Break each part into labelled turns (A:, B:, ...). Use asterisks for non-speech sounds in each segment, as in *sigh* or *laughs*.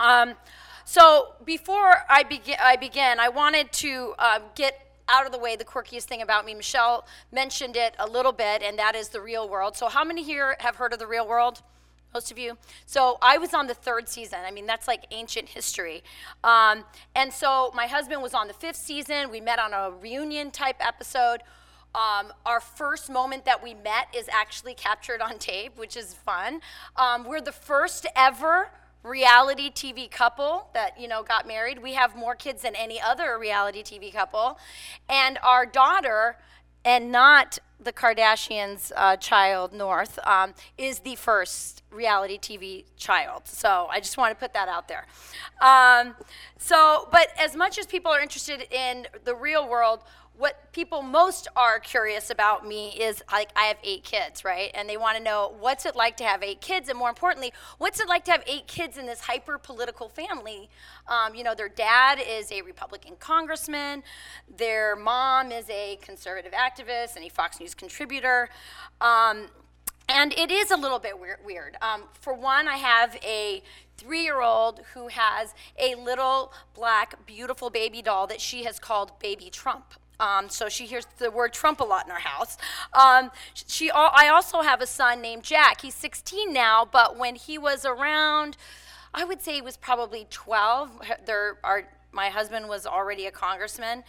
A: Um, so before I, begin, I begin, I wanted to uh, get out of the way the quirkiest thing about me. Michelle mentioned it a little bit, and that is the real world. So, how many here have heard of the real world? Most of you. So I was on the third season. I mean, that's like ancient history. Um, and so my husband was on the fifth season. We met on a reunion type episode. Um, our first moment that we met is actually captured on tape, which is fun. Um, we're the first ever reality TV couple that you know got married. We have more kids than any other reality TV couple, and our daughter, and not the Kardashians' uh, child North, um, is the first reality TV child. So I just want to put that out there. Um, so, but as much as people are interested in the real world, what people most are curious about me is like I have eight kids, right? And they want to know what's it like to have eight kids, and more importantly, what's it like to have eight kids in this hyper political family? Um, you know, their dad is a Republican congressman, their mom is a conservative activist and a Fox News contributor. Um, and it is a little bit weird. Um, for one, I have a three year old who has a little black, beautiful baby doll that she has called Baby Trump. Um, so she hears the word Trump a lot in our house. Um, she, I also have a son named Jack. He's 16 now, but when he was around, I would say he was probably 12. There are, my husband was already a congressman,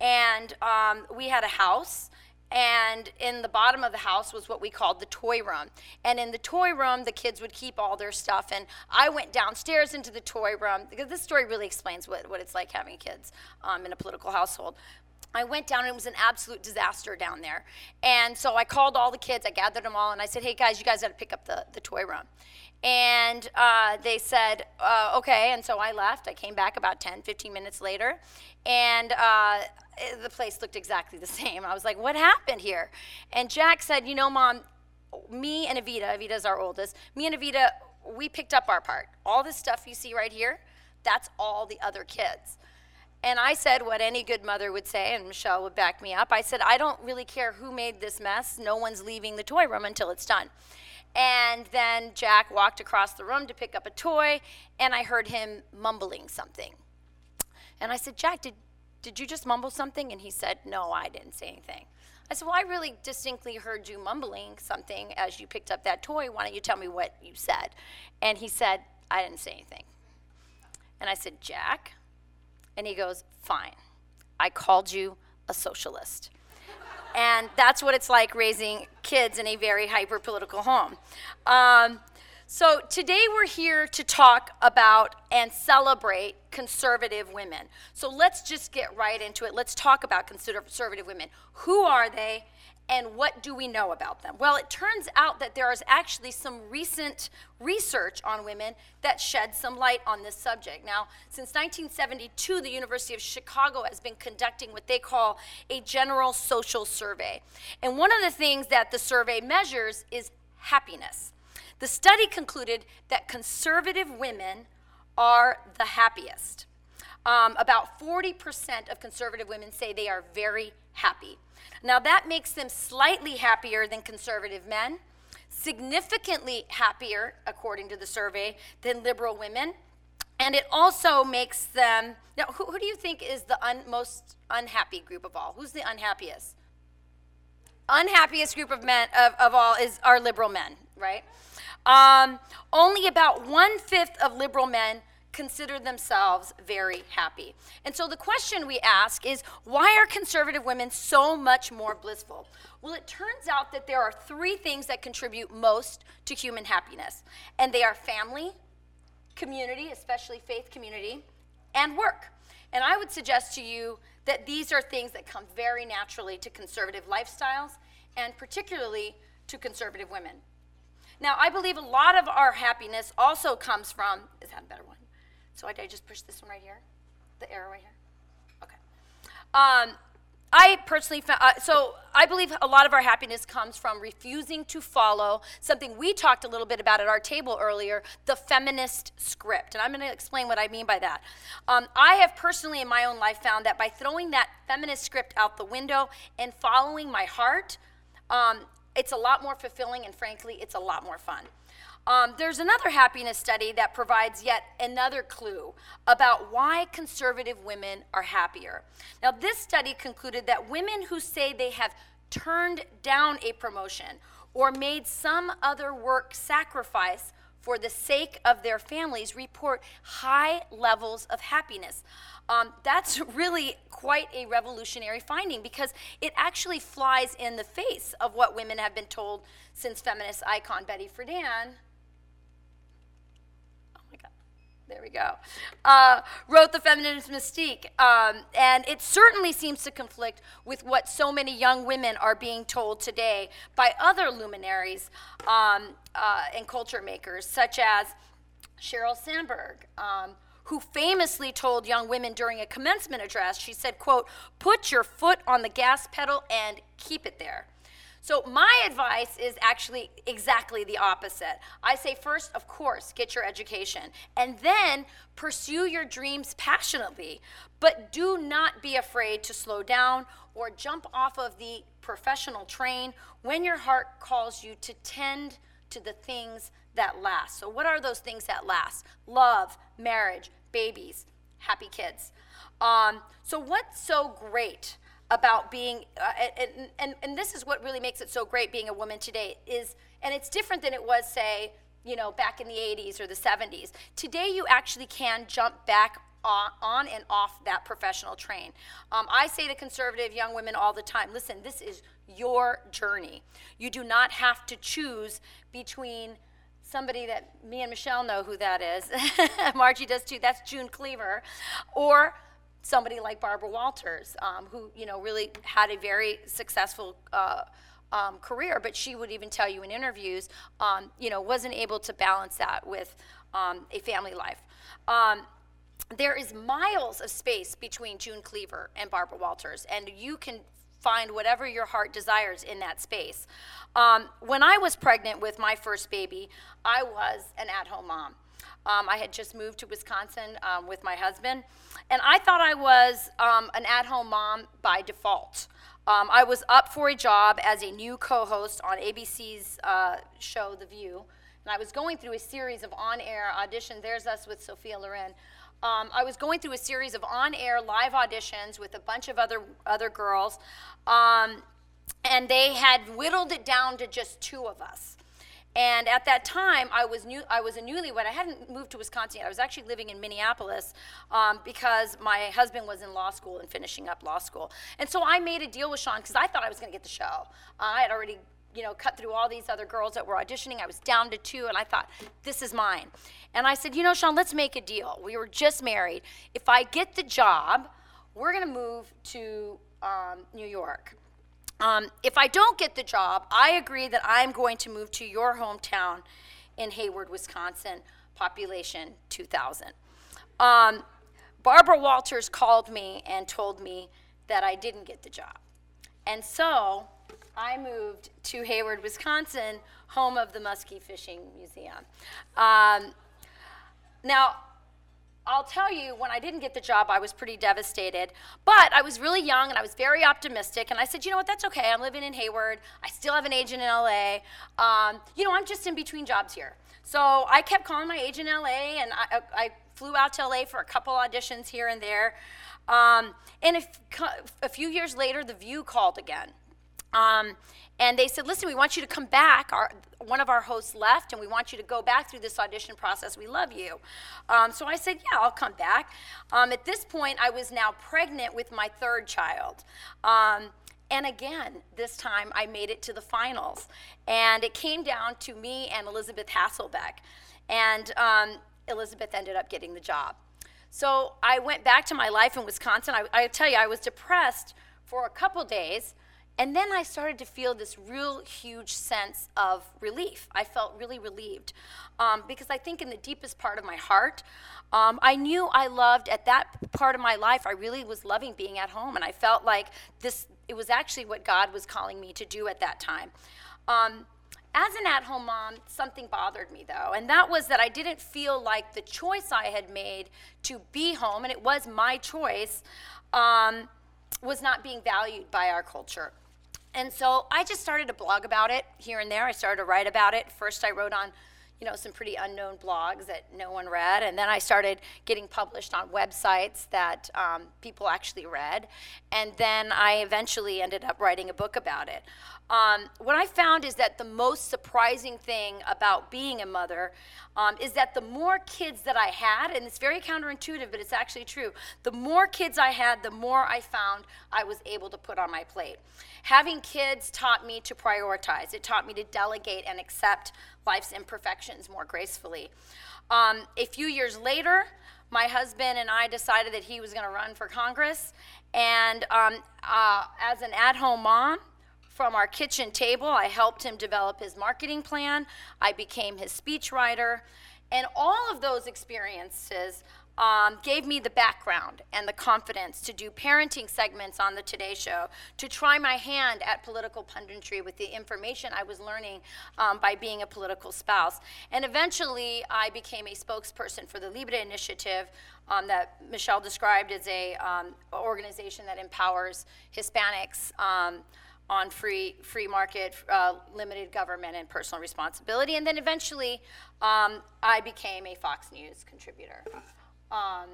A: and um, we had a house. And in the bottom of the house was what we called the toy room. And in the toy room, the kids would keep all their stuff. And I went downstairs into the toy room because this story really explains what, what it's like having kids um, in a political household. I went down and it was an absolute disaster down there. And so I called all the kids, I gathered them all, and I said, hey guys, you guys got to pick up the, the toy room. And uh, they said, uh, okay. And so I left. I came back about 10, 15 minutes later, and uh, Eh, the place looked exactly the *laughs* same. I was like, what happened here? And Jack said, you know, mom, me and Evita, Evita's our oldest, me and Evita, we picked up our part. All this stuff you see right here, that's all the other kids. And I said what any good mother would say, and Michelle would back me up. I said, I don't really care who made this mess. No one's leaving the toy room until it's done. And then Jack walked across the room to pick up a toy, and I heard him mumbling something. And I said, Jack, did, did you just mumble something? And he said, No, I didn't say anything. I said, Well, I really distinctly heard you mumbling something as you picked up that toy. Why don't you tell me what you said? And he said, I didn't say anything. And I said, Jack, and he goes, Fine. I called you a socialist. and that's what it's like raising kids in a very hyper political home. Um, so today we're here to talk about and celebrate conservative women. So let's just get right into it. Let's talk about conservative women. Who are they? And what do we know about them? Well, it turns out that there is actually some recent research on women that shed some light on this subject. Now, since 1972, the University of Chicago has been conducting what they call a general social survey. And one of the things that the survey measures is happiness. The study concluded that conservative women are the happiest. Um, about 40% of conservative women say they are very happy. Now, that makes them slightly happier than conservative men, significantly happier, according to the survey, than liberal women. And it also makes them. Now, who, who do you think is the un, most unhappy group of all? Who's the unhappiest? Unhappiest group of men of, of all is our liberal men, right? Um, only about one fifth of liberal men consider themselves very happy. And so the question we ask is why are conservative women so much more blissful? Well, it turns out that there are three things that contribute most to human happiness, and they are family, community, especially faith community, and work. And I would suggest to you that these are things that come very naturally to conservative lifestyles and particularly to conservative women. Now, I believe a lot of our happiness also comes from, is that a better one? So I, I just push this one right here? The arrow right here? Okay. Um, I personally found, uh, so I believe a lot of our happiness comes from refusing to follow something we talked a little bit about at our table earlier the feminist script. And I'm going to explain what I mean by that. Um, I have personally in my own life found that by throwing that feminist script out the window and following my heart, um, it's a lot more fulfilling and frankly, it's a lot more fun. Um, there's another happiness study that provides yet another clue about why conservative women are happier. Now, this study concluded that women who say they have turned down a promotion or made some other work sacrifice for the sake of their families report high levels of happiness. Um, that's really quite a revolutionary finding because it actually flies in the face of what women have been told since feminist icon Betty Friedan there we go, uh, wrote The Feminist Mystique. Um, and it certainly seems to conflict with what so many young women are being told today by other luminaries um, uh, and culture makers, such as Sheryl Sandberg. Um, who famously told young women during a commencement address, she said, quote, put your foot on the gas pedal and keep it there. So, my advice is actually exactly the opposite. I say, first, of course, get your education, and then pursue your dreams passionately. But do not be afraid to slow down or jump off of the professional train when your heart calls you to tend to the things that last. So, what are those things that last? Love, marriage, babies, happy kids. Um, so, what's so great? about being uh, and, and, and this is what really makes it so great being a woman today is and it's different than it was say you know back in the 80s or the 70s today you actually can jump back on, and off that professional train um, i say to conservative young women all the time listen this is your journey you do not have to choose between somebody that me and michelle know who that is. *laughs* Margie does too. That's june cleaver. Or somebody like Barbara Walters, um, who you know really had a very successful uh, um, career, but she would even tell you in interviews, um, you know, wasn't able to balance that with um, a family life. Um, there is miles of space between June Cleaver and Barbara Walters, and you can find whatever your heart desires in that space. Um, when I was pregnant with my first baby, I was an at home mom. Um, I had just moved to Wisconsin um, with my husband, and I thought I was um, an at home mom by default. Um, I was up for a job as a new co host on ABC's uh, show, The View, and I was going through a series of on air auditions. There's us with Sophia Loren. Um, I was going through a series of on air live auditions with a bunch of other, other girls, um, and they had whittled it down to just two of us. And at that time, I was new. I was a newlywed. I hadn't moved to Wisconsin yet. I was actually living in Minneapolis um, because my husband was in law school and finishing up law school. And so I made a deal with Sean because I thought I was going to get the show. Uh, I had already, you know, cut through all these other girls that were auditioning. I was down to two, and I thought, this is mine. And I said, you know, Sean, let's make a deal. We were just married. If I get the job, we're going to move to um, New York. Um, if I don't get the job, I agree that I'm going to move to your hometown in Hayward, Wisconsin, population 2,000. Um, Barbara Walters called me and told me that I didn't get the job. And so I moved to Hayward, Wisconsin, home of the Muskie Fishing Museum. Um, now, I'll tell you, when I didn't get the job, I was pretty devastated. But I was really young and I was very optimistic. And I said, you know what, that's okay. I'm living in Hayward. I still have an agent in LA. Um, you know, I'm just in between jobs here. So I kept calling my agent in LA and I, I flew out to LA for a couple auditions here and there. Um, and a few years later, The View called again. Um, and they said, listen, we want you to come back. Our, one of our hosts left, and we want you to go back through this audition process. We love you. Um, so I said, yeah, I'll come back. Um, at this point, I was now pregnant with my third child. Um, and again, this time I made it to the finals. And it came down to me and Elisabeth Hasselbeck. And um, Elisabeth ended up getting the job. So I went back to my life in Wisconsin. I, I tell you, I was depressed for a couple days. And then I started to feel this real huge sense of relief. I felt really relieved um, because I think in the deepest part of my heart, um, I knew I loved at that part of my life. I really was loving being at home, and I felt like this. It was actually what God was calling me to do at that time. Um, as an at home mom, something bothered me though, and that was that I didn't feel like the choice I had made to be home, and it was my choice, um, was not being valued by our culture. And so I just started to blog about it here and there. I started to write about it. First, I wrote on you know, some pretty unknown blogs that no one read. And then I started getting published on websites that um, people actually read. And then I eventually ended up writing a book about it. Um, what I found is that the most surprising thing about being a mother um, is that the more kids that I had, and it's very counterintuitive, but it's actually true, the more kids I had, the more I found I was able to put on my plate. Having kids taught me to prioritize, it taught me to delegate and accept life's imperfections more gracefully. Um, a few years later, my husband and I decided that he was going to run for Congress. And um, uh, as an at home mom, from our kitchen table. I helped him develop his marketing plan. I became his speechwriter. And all of those experiences um, gave me the background and the confidence to do parenting segments on the Today Show, to try my hand at political punditry with the information I was learning um, by being a political spouse. And eventually, I became a spokesperson for the Libre Initiative um, that Michelle described as a um, organization that empowers Hispanics um, on free free market, uh, limited government, and personal responsibility. And then eventually, um, I became a Fox News contributor. Um,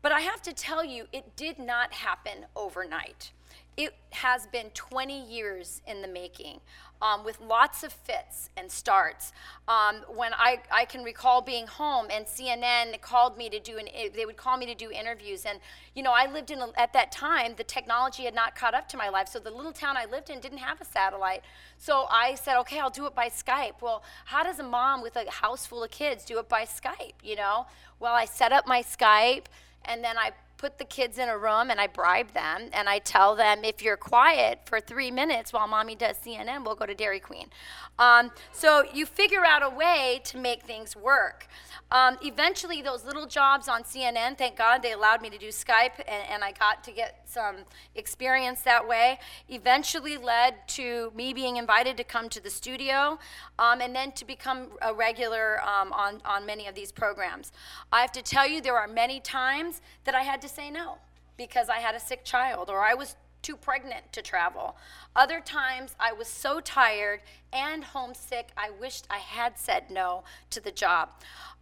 A: but I have to tell you, it did not happen overnight. It has been 20 years in the making um, with lots of fits and starts. Um, when I, I can recall being home and CNN called me to do an, they would call me to do interviews. And, you know, I lived in, a, at that time, the technology had not caught up to my life. So the little town I lived in didn't have a satellite. So I said, okay, I'll do it by Skype. Well, how does a mom with a house full of kids do it by Skype, you know? Well, I set up my Skype and then I put the kids in a room and I bribe them and I tell them if you're quiet for three minutes while mommy does CNN, we'll go to Dairy Queen. Um, so you figure out a way to make things work. Um, eventually, those little jobs on CNN, thank God they allowed me to do Skype, and, and, I got to get some experience that way. Eventually, led to me being invited to come to the studio, um, and then to become a regular um, on, on many of these programs. I have to tell you, there are many times that I had to say no because I had a sick child, or I was too pregnant to travel. Other times I was so tired and homesick, I wished I had said no to the job.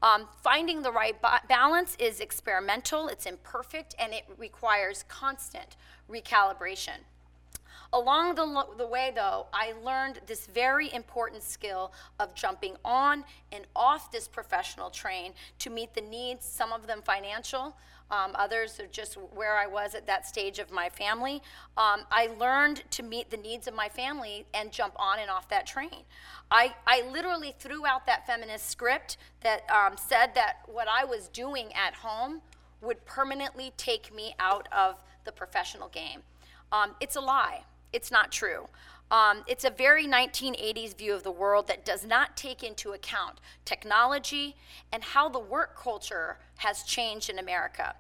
A: Um, finding the right ba- balance is experimental, it's imperfect, and it requires constant recalibration. Along the, lo- the way, though, I learned this very important skill of jumping on and off this professional train to meet the needs, some of them financial, um, others are just where I was at that stage of my family. Um, I learned to meet the needs of my family and jump on and off that train. I, I literally threw out that feminist script that um, said that what I was doing at home would permanently take me out of the professional game. Um, it's a lie, it's not true. Um, it's a very 1980s view of the world that does not take into account technology and how the work culture has changed in America.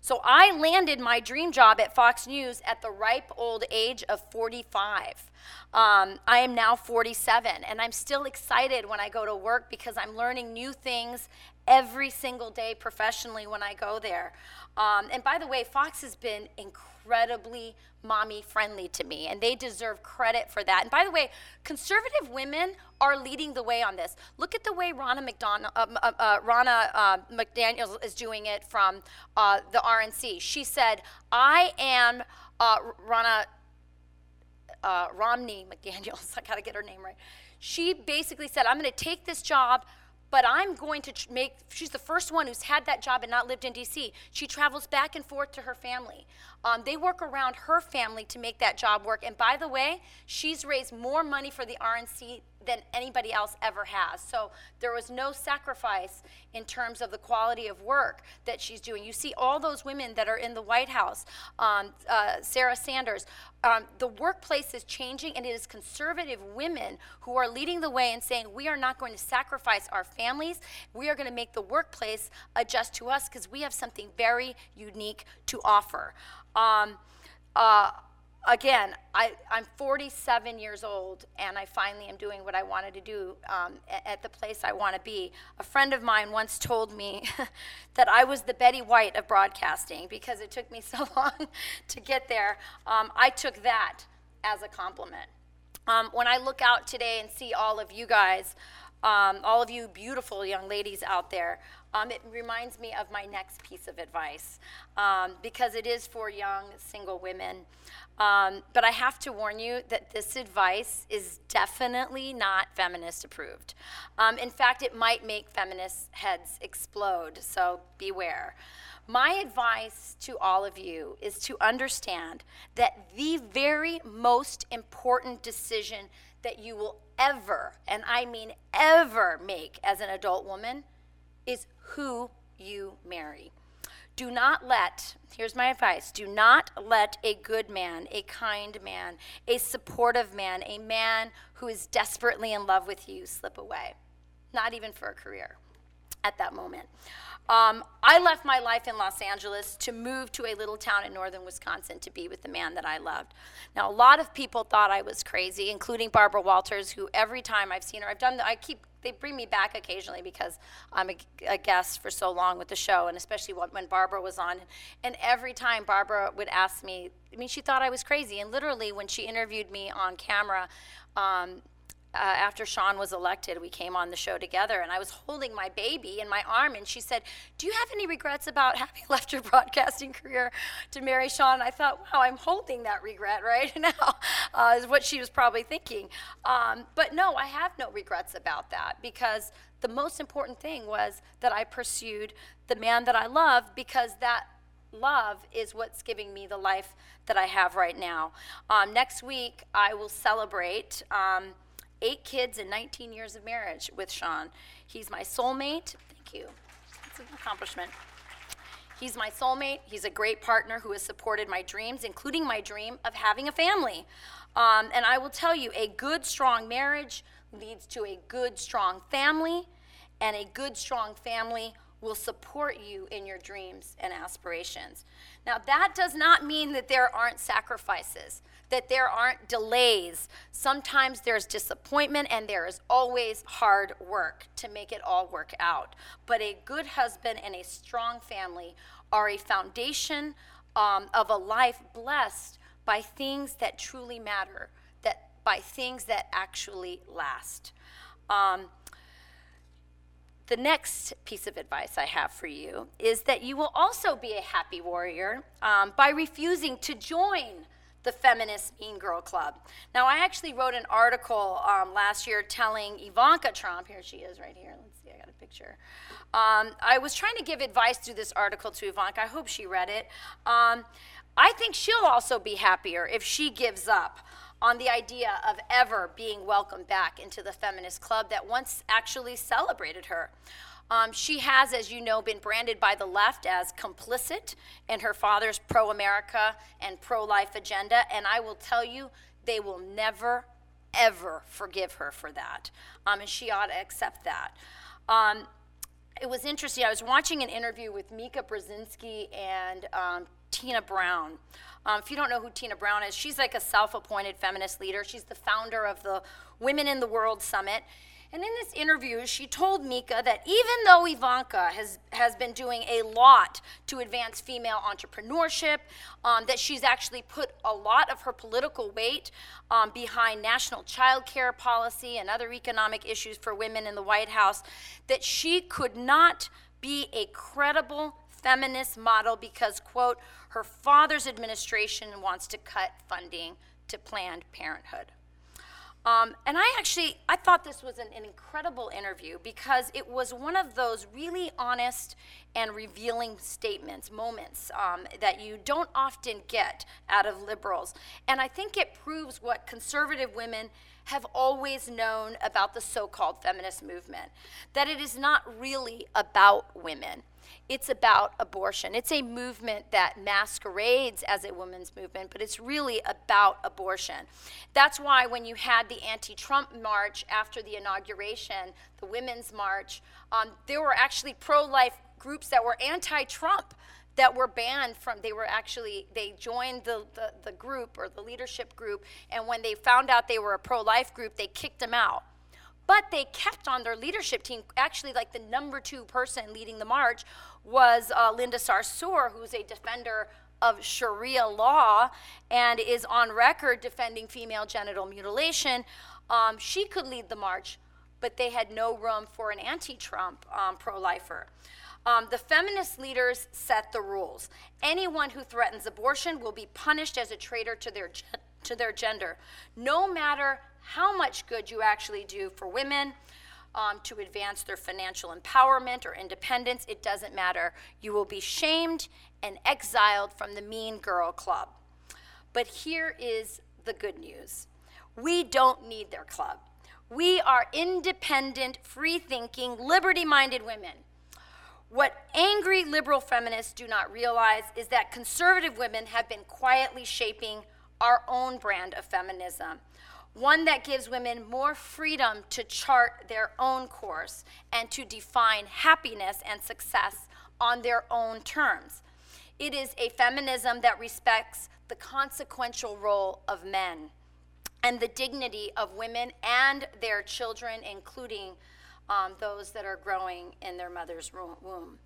A: So I landed my dream job at Fox News at the ripe old age of 45. Um, I am now 47, and I'm still excited when I go to work because I'm learning new things every single day professionally when I go there. Um, and by the way, Fox has been incredible incredibly mommy friendly to me, and they deserve credit for that. And by the way, conservative women are leading the way on this. Look at the way Ronna, McDonald, uh, uh, uh, Ronna uh, McDaniel is doing it from uh, the RNC. She said, I am uh, Ronna Romney McDaniels. *laughs* I got to get her name right. She basically said, I'm to take this job but I'm going to make, she's the first one who's had that job and not lived in DC. She travels back and forth to her family. Um, they work around her family to make that job work. And by the way, she's raised more money for the RNC than anybody else ever has. So there was no sacrifice in terms of the quality of work that she's doing. You see all those women that are in the White House, um, uh, Sarah Sanders. Um, the workplace is changing, and it is conservative women who are leading the way and saying, We are not going to sacrifice our families. We are going to make the workplace adjust to us because we have something very unique to offer. Um, uh, again, I, I'm 47 years old, and I finally am doing what I wanted to do um, at, the place I want to be. A friend of mine once told me *laughs* that I was the Betty White of broadcasting because it took me *laughs* so long to get there. Um, I took that as a compliment. Um, when I look out today and see all of you guys, um, all of you beautiful young ladies out there, um, it reminds me of my next piece of advice um, because it is for young single women. Um, but I have to warn you that this advice is definitely not feminist approved. Um, in fact, it might make feminist heads explode, so beware. My advice to all of you is to understand that the very most important decision that you will ever, and I mean ever, make as an adult woman is who you marry. Do not let, here's my advice do not let a good man, a kind man, a supportive man, a man who is desperately in love with you slip away. Not even for a career at that moment. Um, I left my life in Los Angeles to move to a little town in northern Wisconsin to be with the man that I loved. Now, a lot of people thought I was crazy, including Barbara Walters, who every time I've seen her, I've done, I keep, they bring me back occasionally because I'm a, a guest for so long with the show, and especially when, Barbara was on. And every time Barbara would ask me, I mean, she thought I was crazy. And literally, when she interviewed me on camera, um, uh, after Sean was elected, we came on the show together, and I was holding my baby in my arm, and she said, "Do you have any regrets about *laughs* having left your broadcasting career to marry Sean?" And I thought, "Wow, I'm holding that regret right *laughs* now," uh, is what she was probably thinking. Um, but no, I have no regrets about that because the most important thing was that I pursued the man that I love because that love is what's giving me the life that I have right now. Um, next week, I will celebrate. Um, eight kids and 19 years of marriage with Sean. He's my soulmate. Thank you. That's an accomplishment. He's my soulmate. He's a great partner who has supported my dreams, including my dream of having a family. Um, and I will tell you, a good, strong marriage leads to a good, strong family, and a good, strong family will support you in your dreams and aspirations. Now, that does not mean that there aren't sacrifices, that there aren't delays. Sometimes there's disappointment, and there is always hard work to make it all work out. But a good husband and a strong family are a foundation um, of a life blessed by things that truly matter, that by things that actually last. Um, the next piece of advice I have for you is that you will also be a happy warrior um, by refusing to join the feminist Mean Girl Club. Now, I actually wrote an article um, last year telling Ivanka Trump, here she is right here, let's see, I got a picture. Um, I was trying to give advice through this article to Ivanka. I hope she read it. Um, I think she'll also be happier if she gives up on the idea of ever being welcomed back into the feminist club that once actually celebrated her. Um, she has, as you know, been branded by the left as complicit in her father's pro America and pro life agenda, and I will tell you, they will never, ever forgive her for that. Um, and she ought to accept that. Um, it was interesting. I was watching an interview with Mika Brzezinski and um, Tina Brown. Um, if you don't know who Tina Brown is, she's like a self appointed feminist leader. She's the founder of the Women in the World Summit. And in this interview, she told Mika that even though Ivanka has, has been doing a lot to advance female entrepreneurship, um, that she's actually put a lot of her political weight um, behind national child care policy and other economic issues for women in the White House, that she could not be a credible feminist model because, quote, her father's administration wants to cut funding to Planned Parenthood. Um, and I actually, I thought this was an, an, incredible interview because it was one of those really honest and revealing statements, moments um, that you don't often get out of liberals. And I think it proves what conservative women have always known about the so called feminist movement that it is not really about women it's about abortion. It's a movement that masquerades as a women's movement, but it's really about abortion. That's why when you had the anti Trump march after the inauguration, the Women's March, um, there were actually pro life groups that were anti Trump that were banned from they were actually they joined the, the, the group or the leadership group and when they found out they were a pro-life group they kicked them out but they kept on their leadership team. Actually, like the number two person leading the march was uh, Linda Sarsour, who's a defender of Sharia law and is on record defending female genital mutilation, um, she could lead the march, but they had no room for an anti Trump um, pro lifer. Um, the feminist leaders set the rules. Anyone who threatens abortion will be punished as a traitor to their, to their gender, no matter how much good you actually do for women. Um, to advance their financial empowerment or independence, it doesn't matter. You will be shamed and exiled from the Mean Girl Club. But here is the good news we don't need their club. We are independent, free thinking, liberty minded women. What angry liberal feminists do not realize is that conservative women have been quietly shaping our own brand of feminism, one that gives women more freedom to chart their own course and to define happiness and success on their own terms. It is a feminism that respects the consequential role of men and the dignity of women and their children, including um, those that are growing in their mother's womb.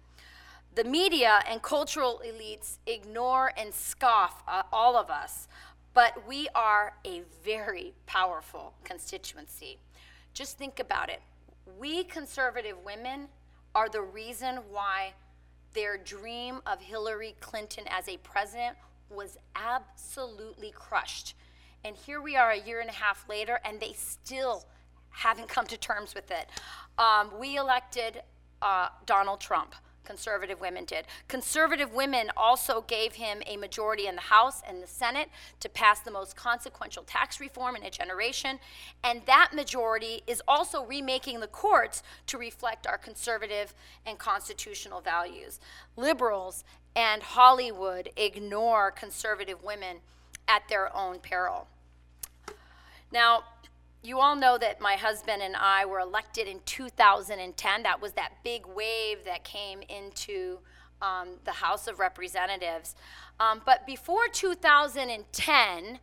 A: The media and cultural elites ignore and scoff uh, all of us, but we are a very powerful constituency. Just think about it. We conservative women are the reason why their dream of Hillary Clinton as a president was absolutely crushed. And here we are a year and a half later, and they still haven't come to terms with it. Um, we elected uh, Donald Trump. Conservative women did. Conservative women also gave him a majority in the House and the Senate to pass the most consequential tax reform in a generation. And that majority is also remaking the courts to reflect our conservative and constitutional values. Liberals and Hollywood ignore conservative women at their own peril. Now, you all know that my husband and I were elected in 2010. That was that big wave that came into um, the House of Representatives. Um, but before 2010,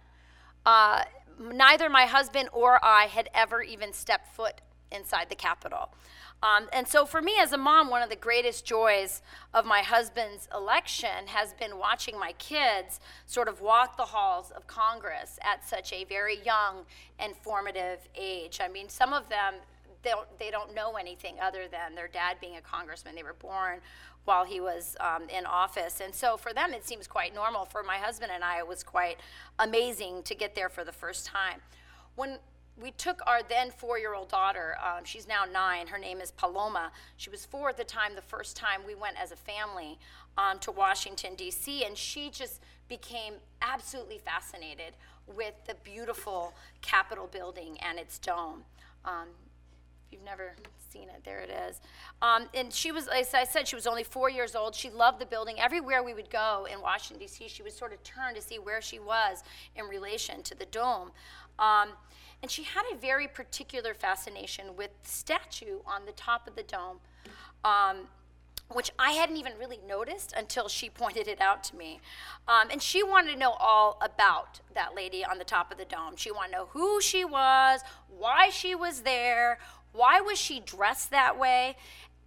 A: uh, neither my husband or I had ever even stepped foot inside the Capitol. Um, and so, for me as a mom, one of the greatest joys of my husband's election has been watching my kids sort of walk the halls of Congress at such a very young and formative age. I mean, some of them, they don't, they don't know anything other than their dad being a congressman. They were born while he was um, in office. And so, for them, it seems quite normal. For my husband and I, it was quite amazing to get there for the first time. When we took our then four year old daughter, um, she's now nine, her name is Paloma. She was four at the time, the first time we went as a family um, to Washington, D.C., and she just became absolutely fascinated with the beautiful Capitol building and its dome. Um, if you've never seen it, there it is. Um, and she was, as I said, she was only four years old. She loved the building. Everywhere we would go in Washington, D.C., she would sort of turn to see where she was in relation to the dome. Um, and she had a very particular fascination with the statue on the top of the dome, um, which I hadn't even really noticed until she *laughs* pointed it out to me. Um, and she wanted to know all about that lady on the top of the dome. She wanted to know who she was, why she was there, why was she dressed that way.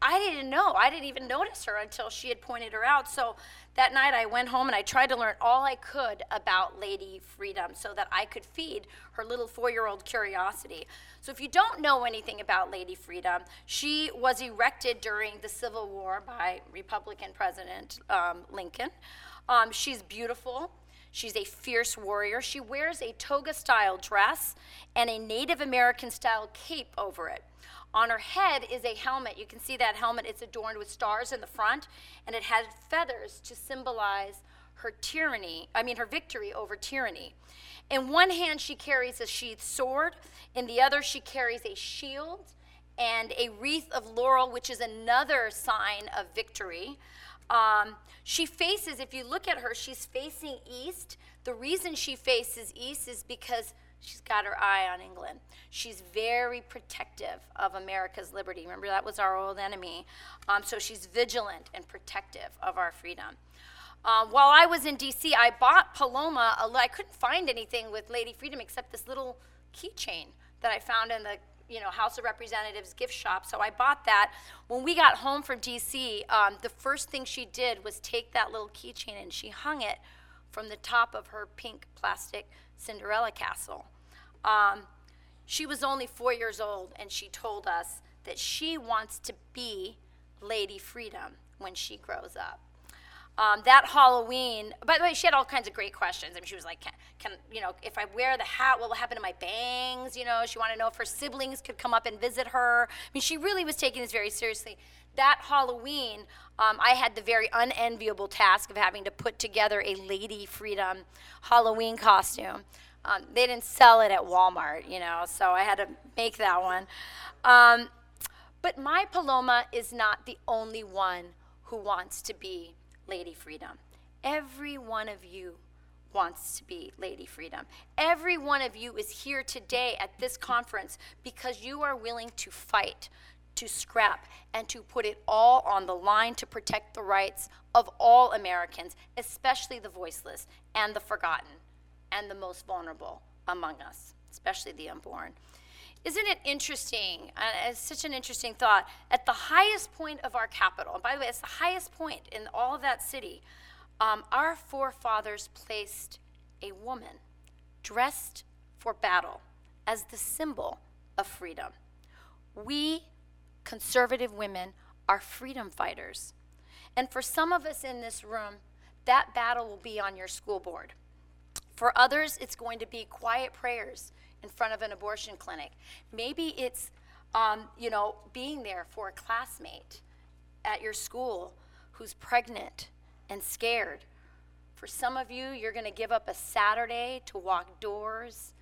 A: I didn't know. I didn't even notice her until she had pointed her out. So that night I went home and I tried to learn all I could about Lady Freedom so that I could feed her little four year old curiosity. So if you don't know anything about Lady Freedom, she was erected during the Civil War by Republican President um, Lincoln. Um, she's beautiful. She's a fierce warrior. She wears a toga style dress and a Native American style cape over it. On her head is a helmet. You can see that helmet. It's adorned with stars in the front, and it has feathers to symbolize her tyranny, I mean, her victory over tyranny. In one hand, she carries a sheathed sword, in the other, she carries a shield and a wreath of laurel, which is another sign of victory. Um, she faces, if you look at her, she's facing east. The reason she faces east is because She's got her eye on England. She's very protective of America's liberty. Remember, that was our old enemy. Um, so she's vigilant and protective of our freedom. Um, while I was in DC, I bought Paloma. A, I couldn't find anything with Lady Freedom except this little keychain that I found in the you know, House of Representatives gift shop. So I bought that. When we got home from DC, um, the first thing she did was take that little keychain and she hung it from the top of her pink plastic Cinderella castle. Um, she was only four years old, and she told us that she wants to be Lady Freedom when she grows up. Um, that Halloween, by the way, she had all kinds of great questions. I mean, she was like, can, can, you know, if I wear the hat, what will happen to my bangs? You know, she wanted to know if her siblings could come up and visit her. I mean, she really was taking this very seriously. That Halloween, um, I had the very unenviable task of having to put together a Lady Freedom Halloween costume. Um, they didn't sell it at Walmart, you know, so I had to make that one. Um, but my Paloma is not the only one who wants to be Lady Freedom. Every one of you wants to be Lady Freedom. Every one of you is here today at this conference because you are willing to fight, to scrap, and to put it all on the line to protect the rights of all Americans, especially the voiceless and the forgotten and the most vulnerable among us, especially the unborn. Isn't it interesting? Uh, it's such an interesting thought. At the highest point of our capital, and by the way, it's the highest point in all of that city, um, our forefathers placed a woman dressed for battle as the symbol of freedom. We, conservative women, are freedom fighters. And for some of us in this room, that battle will be on your school board. For others, it's going to be quiet prayers in front of an abortion clinic. Maybe it's, um, you know, being there for a classmate at your school who's pregnant and scared. For some of you, you're going to give up a Saturday to walk doors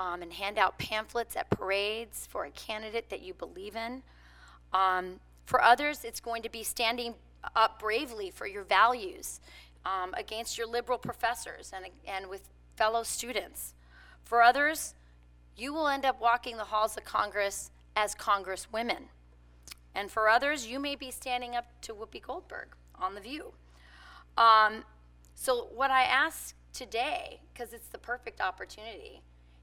A: um, and hand out pamphlets at parades for a candidate that you believe in. Um, for others, it's going to be standing up bravely for your values um, against your liberal professors and, and with fellow students. For others, you will end up walking the halls of Congress as Congresswomen. And for others, you may be standing up to Whoopi Goldberg on The View. Um, so, what I ask today, because it's the perfect opportunity,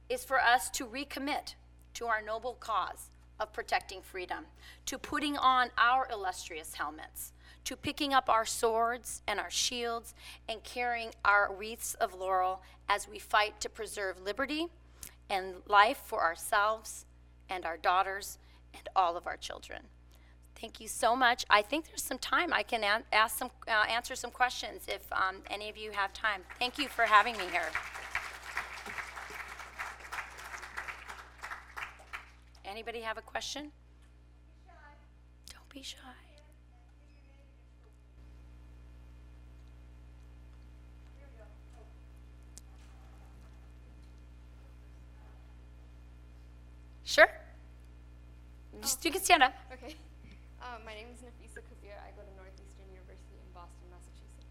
A: is for us to recommit to our noble cause of protecting freedom, to putting on our illustrious helmets, to picking up our swords and our shields and carrying our wreaths of laurel as we fight to preserve liberty and life for ourselves and our daughters and all of our children. Thank you so much. I think there's some time I can an- ask some, uh, answer some questions if um, any of you have time. Thank you for having me here. Anybody have a question? Don't be shy. Just, you can stand up.
B: Okay. Um, my name is Nafisa Kufia. I go to Northeastern University in Boston, Massachusetts.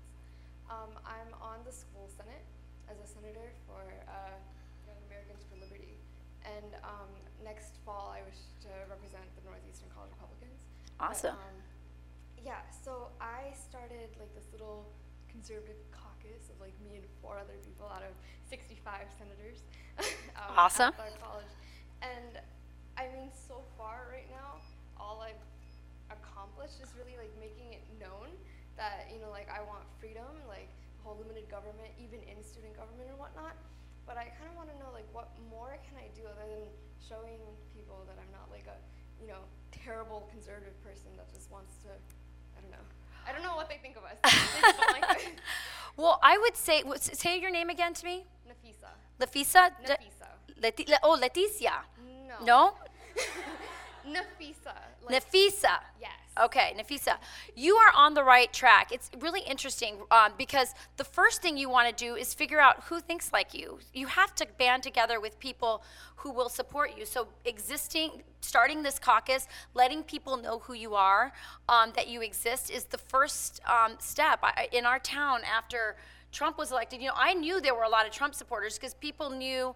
B: Um, I'm on the school senate as a senator for uh, Young Americans for Liberty. And um, next fall, I wish to represent the Northeastern College Republicans. But,
A: Awesome.
B: um, yeah, so I started like this little conservative caucus of like me and four other people out of 65 senators. *laughs* um,
A: Awesome.
B: At our college. And I mean, so far right now, all I've accomplished is really like making it known that, you know, like I want freedom, like whole limited government, even in student government and whatnot. But I kind of want to know, like, what more can I do other than showing people that I'm not like a, you know, terrible conservative person that just wants to, I don't know. I don't know what they think of us. They just don't like. *laughs*
A: Well, I would say, say your name again to me.
B: Nafisa.
A: Lefisa? De-
B: Nafisa.
A: Leti- Le- oh, Leticia.
B: No.
A: No? *laughs*
B: Nafisa. Like,
A: Nafisa.
B: Yes.
A: Okay, Nafisa, you are on the right track. It's really interesting um, because the first thing you want to do is figure out who thinks like you. You have to band together with people who will support you. So, existing, starting this caucus, letting people know who you are, um, that you exist, is the first um, step. I, in our town, after Trump was elected, you know, I knew there were a lot of Trump supporters because people knew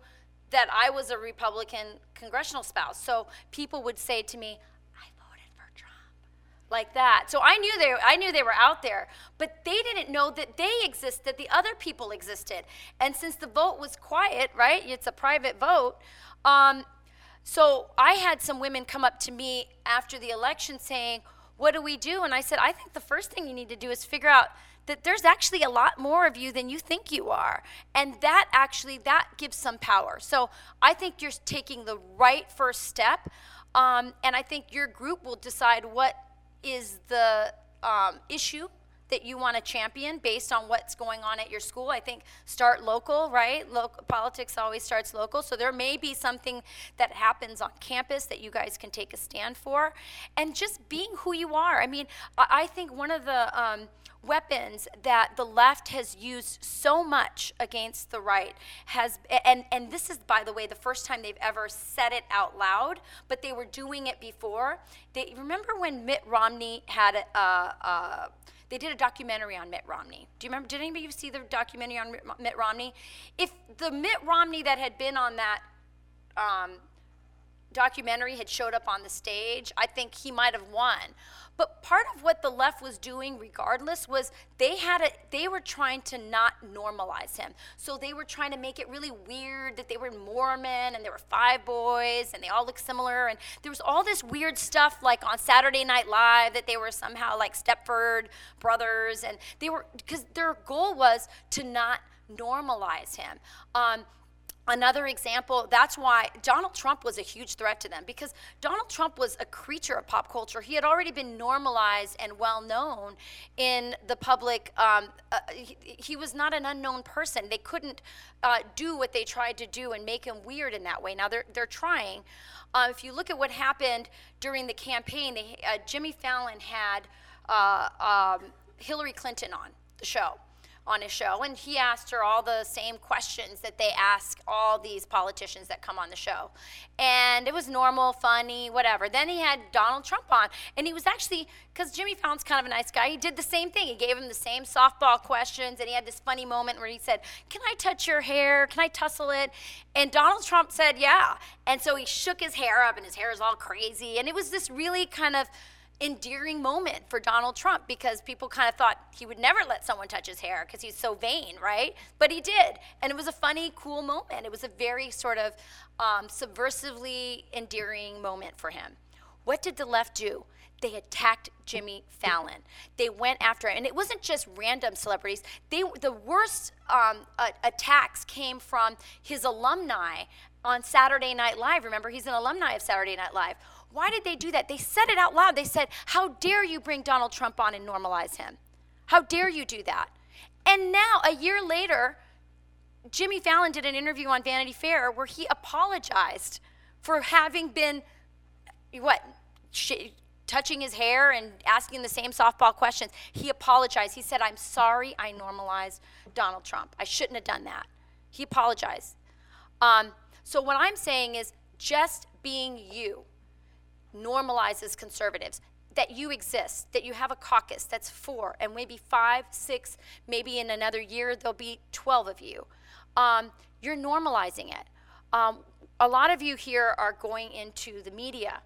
A: that I was a Republican congressional spouse. So people would say to me, I voted for Trump. Like that. So I knew they I knew they were out there, but they didn't know that they existed, that the other people existed. And since the vote was quiet, right? It's a private vote. Um, So I had some women come up to me after the election saying, What do we do? And I said, I think the first thing you need to do is figure out that there's actually a lot more of you than you think you are and that actually that gives some power so i think you're taking the right first step um, and i think your group will decide what is the um, issue that you want to champion based on what's going on at your school. I think start local, right? Local politics always starts local. So there may be something that happens on campus that you guys can take a stand for, and just being who you are. I mean, I think one of the um, weapons that the left has used so much against the right has and and this is by the way the first time they've ever said it out loud but they were doing it before they remember when mitt romney had a, a, they did a documentary on Mitt Romney. Do you remember? Did anybody see the documentary on Mitt Romney? If the Mitt Romney that had been on that um, documentary had showed up on the stage, I think he might have won. But part of what the left was doing, regardless, was they had a, they were trying to not normalize him. So they were trying to make it really weird that they were Mormon and there were five boys and they all looked similar. And there was all this weird stuff like on Saturday Night Live that they were somehow like Stepford brothers. And they were, because their goal was to not normalize him. Um, Another example, that's why Donald Trump was a huge threat to them because Donald Trump was a creature of pop culture. He had already been normalized and well known in the public. Um, uh, he, he, was not an unknown person. They couldn't uh, do what they tried to do and make him weird in that way. Now they're, they're trying. Uh, if you look at what happened during the campaign, they, uh, Jimmy Fallon had uh, um, Hillary Clinton on the show on his show, and he asked her all the same questions that they ask all these politicians that come on the show. And it was normal, funny, whatever. Then he had Donald Trump on, and he was actually, because Jimmy Fallon's kind of a nice guy, he did the same thing. He gave him the same softball questions, and he had this funny moment where he said, Can I touch your hair? Can I tussle it? And Donald Trump said, Yeah. And so he shook his hair up, and his hair is all crazy. And it was this really kind of, endearing moment for Donald Trump because people kind of thought he would never let someone touch his hair because he's so vain, right? But he did. And it was a funny, cool moment. It was a very sort of um, subversively endearing moment for him. What did the left do? They attacked Jimmy Fallon. They went after him, and it wasn't just random celebrities. They the worst um, attacks came from his alumni on Saturday Night Live. Remember, he's an alumni of Saturday Night Live. Why did they do that? They said it out loud. They said, How dare you bring Donald Trump on and normalize him? How dare you do that? And now, a year later, Jimmy Fallon did an interview on Vanity Fair where he apologized for having been, what, sh- touching his hair and asking the same softball questions. He apologized. He said, I'm sorry I normalized Donald Trump. I shouldn't have done that. He apologized. Um, so, what I'm saying is just being you normalizes conservatives that you exist, that you have a caucus that's four, and maybe five, six, maybe in another year there'll be 12 of you. Um, you're normalizing it. Um, a lot of you here are going into the media,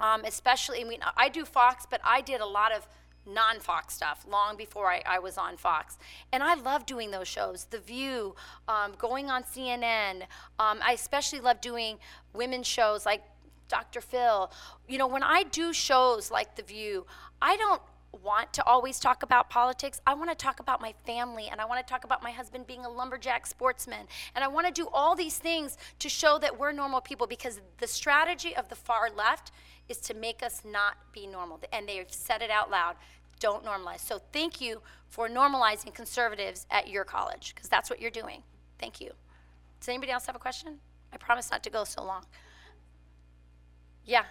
A: um, especially, I mean, I do Fox, but I did a lot of non Fox stuff long before I, I, was on Fox. And I love doing those shows The View, um, going on CNN. Um, I especially love doing women's shows like Dr. Phil. You know, when I do shows like The View, I don't want to always talk about politics. I want to talk about my family and I want to talk about my husband being a lumberjack sportsman. And I want to do all these things to show that we're normal people because the strategy of the far left is to make us not be normal. And they've said it out loud don't normalize. So thank you for normalizing conservatives at your college because that's what you're doing. Thank you. Does anybody else have a question? I promise not to go so long. Yeah.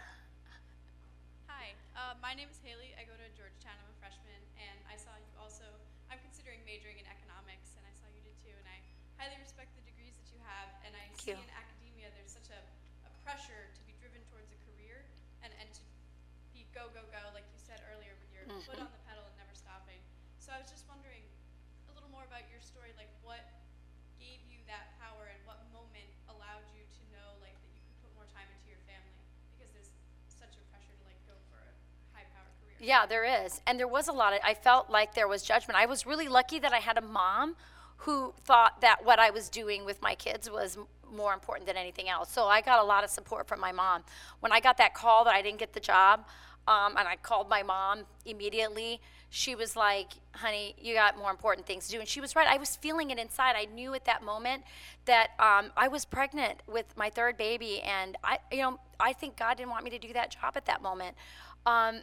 C: Hi, uh, my name is Haley. I go to Georgetown. I'm a freshman, and I saw you also. I'm considering majoring in economics, and I saw you did too. And I highly respect the degrees that you have. And I
A: Thank
C: see
A: you.
C: in academia there's such a, a pressure to be driven towards a career and, and to be go go go, like you said earlier, with your foot
A: Mm-hmm.
C: on the
A: Yeah, there is. And there was a lot of, I felt like there was judgment. I was really lucky that I had a mom who thought that what I was doing with my kids was more important than anything else. So I got a lot of support from my mom. When I got that call that I didn't get the job, um, and I called my mom immediately, she was like, honey, you got more important things to do. And she was right. I was feeling it inside. I knew at that moment that um, I was pregnant with my third baby. And I, you know, I think God didn't want me to do that job at that moment. Um,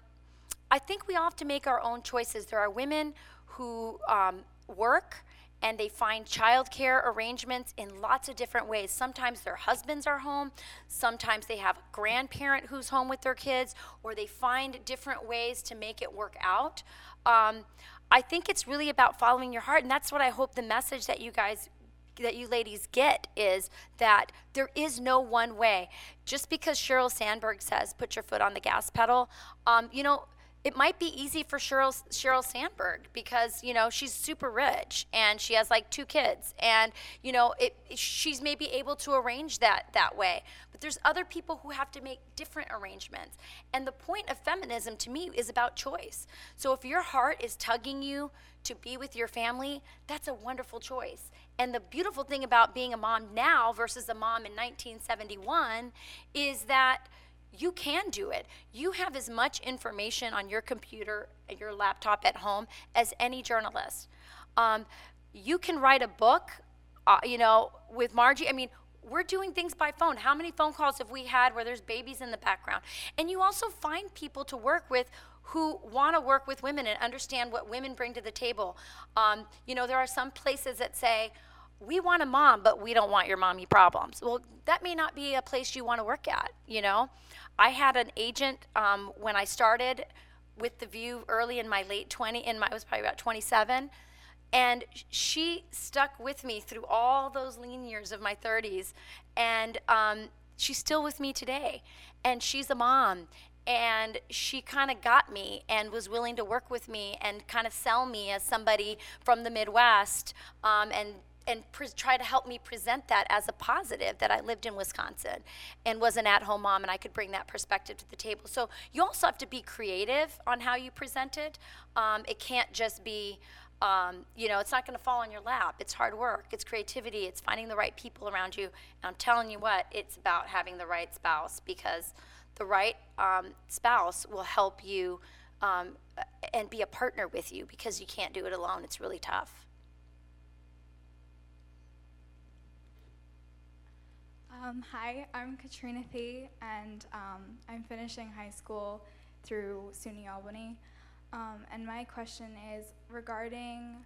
A: I think we all have to make our own choices. There are women who um, work and they find childcare arrangements in lots of different ways. Sometimes their husbands are home, sometimes they have a grandparent who's home with their kids, or they find different ways to make it work out. Um, I think it's really about following your heart, and that's what I hope the message that you guys that you ladies get is that there is no one way. Just because Sheryl Sandberg says put your foot on the gas pedal, um, you know, it might be easy for Cheryl, Sheryl Sandberg because you know she's super rich and she has like two kids and you know it, she's maybe able to arrange that that way. But there's other people who have to make different arrangements. And the point of feminism to me is about choice. So if your heart is tugging you to be with your family that's a wonderful choice. And the beautiful thing about being a mom now versus a mom in 1971 is that you can do it. You have as much information on your computer, and your laptop at home as any journalist. Um, you can write a book, uh, you know, with Margie. I mean, we're doing things by phone. How many phone calls have we had where there's babies in the background? And you also find people to work with who want to work with women and understand what women bring to the table. Um, you know, there are some places that say, we want a mom, but we don't want your mommy problems. Well, that may not be a place you want to work at, you know? I had an agent um, when I started with the View early in my late 20, in my, I was probably about 27, and she stuck with me through all those lean years of my 30s, and um, she's still with me today. And she's a mom, and she kind of got me and was willing to work with me and kind of sell me as somebody from the Midwest um, and and pre- try to help me present that as a positive that I lived in Wisconsin and was an at home mom and I could bring that perspective to the table. So you also have to be creative on how you present it. Um, it can't just be, um, you know, it's not going to fall on your lap. It's hard work, it's creativity, it's finding the right people around you. And I'm telling you what, it's about having the right spouse because the right um, spouse will help you um, and be a partner with you because you can't do it alone. It's really tough.
D: Um, hi, I'm Katrina Thee, and um, I'm finishing high school through SUNY Albany. Um, and my question is regarding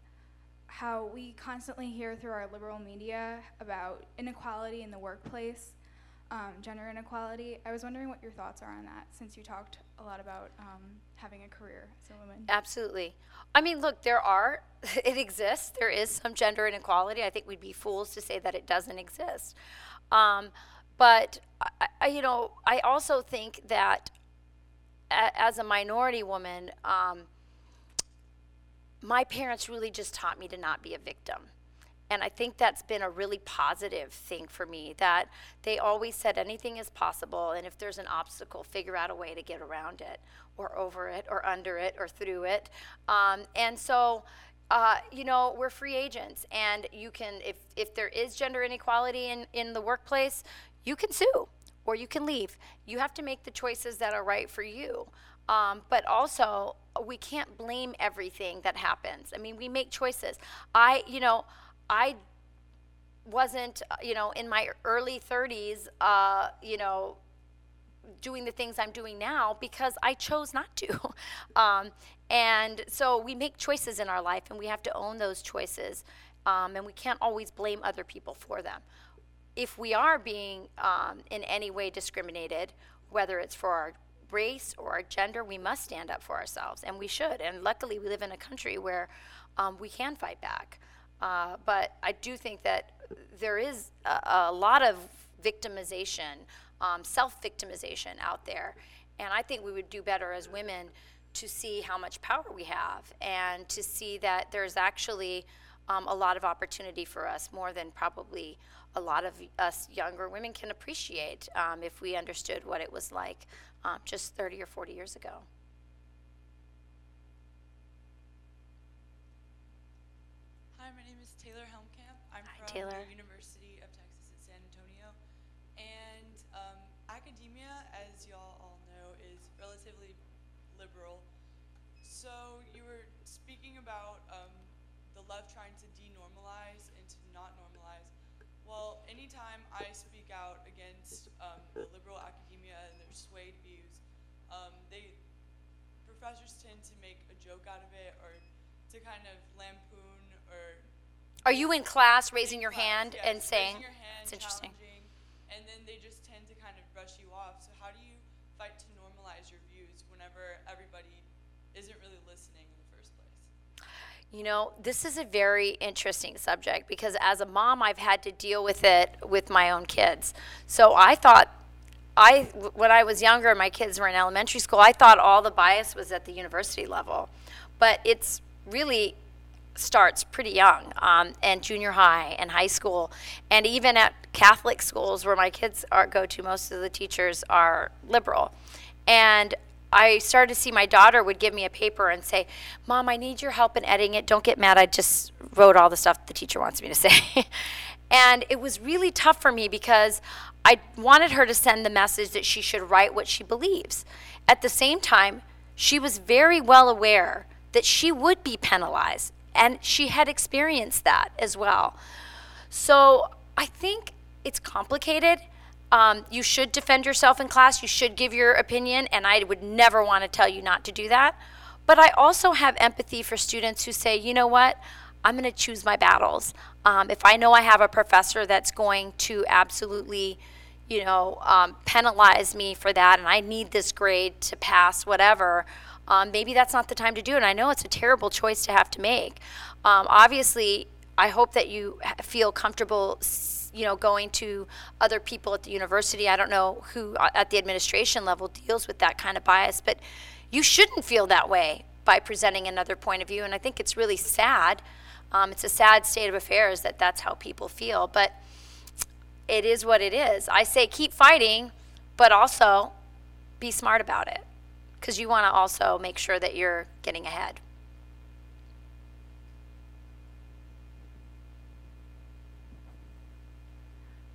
D: how we constantly hear through our liberal media about inequality in the workplace, um, gender inequality. I was wondering what your thoughts are on that, since you talked a lot about um, having a career as a woman.
A: Absolutely. I mean, look, there are, *laughs* it exists. There is some gender inequality. I think we'd be fools to say that it doesn't exist. Um, but I, I, you know, I also think that a, as a minority woman, um, my parents really just taught me to not be a victim. And I think that's been a really positive thing for me that they always said anything is possible. And if there's an obstacle, figure out a way to get around it or over it or under it or through it. Um, and so, uh, you know, we're free agents, and you can, if, if there is gender inequality in, in the workplace, you can sue or you can leave. You have to make the choices that are right for you. Um, but also, we can't blame everything that happens. I mean, we make choices. I, you know, I wasn't, uh, you know, in my early 30s, uh, you know, doing the things I'm doing now because I chose not to. *laughs* um, and so we make choices in our life and we have to own those choices. Um, and we can't always blame other people for them. If we are being um, in any way discriminated, whether it's for our race or our gender, we must stand up for ourselves, and we should. And luckily, we live in a country where um, we can fight back. Uh, but I do think that there is a, a lot of victimization um, self victimization out there. And I think we would do better as women to see how much power we have and to see that there's actually um, a lot of opportunity for us, more than probably a lot of us younger women can appreciate um, if we understood what it was like um, just 30 or 40 years ago.
E: Hi, my name is Taylor Helmkamp. I'm
A: Hi,
E: from
A: Taylor.
E: the University about um, the left trying to denormalize and to not normalize. Well, anytime I speak out against um, the liberal academia and their swayed views, um, they professors tend to make a joke out of it or to kind of lampoon or
A: Are you in class raising your
E: class,
A: hand
E: yes,
A: and saying,
E: your hand,
A: it's interesting.
E: challenging, and then they just tend to kind of brush you off. So how do you fight to normalize your views whenever everybody
A: You know, this is a very interesting subject because as a mom, I've had to deal with it with my own kids. So I thought, I when I was younger, and my kids were in elementary school. I thought all the bias was at the university level, but it's really starts pretty young, um, and junior high and high school, and even at Catholic schools where my kids are go to. Most of the teachers are liberal, and I started to see my daughter would give me a paper and say, "Mom, I need your help in editing it. Don't get mad. I just wrote all the stuff the teacher wants me to say." *laughs* and it was really tough for me because I wanted her to send the message that she should write what she believes. At the same time, she was very well aware that she would be penalized, and she had experienced that as well. So I think it's complicated. Um, you should defend yourself in class. You should give your opinion, and I would never want to tell you not to do that. But I also have empathy for students who say, you know what, I'm going to choose my battles. Um, if I know I have a professor that's going to absolutely, you know, um, penalize me for that, and I need this grade to pass whatever, um, maybe that's not the time to do it. And I know it's a terrible choice to have to make. Um, obviously, I hope that you feel comfortable, you know, going to other people at the university. I don't know who uh, at the administration level deals with that kind of bias, but you shouldn't feel that way by presenting another point of view. And I think it's really sad. Um, it's a sad state of affairs that that's how people feel, but it is what it is. I say keep fighting, but also be smart about it because you want to also make sure that you're getting ahead.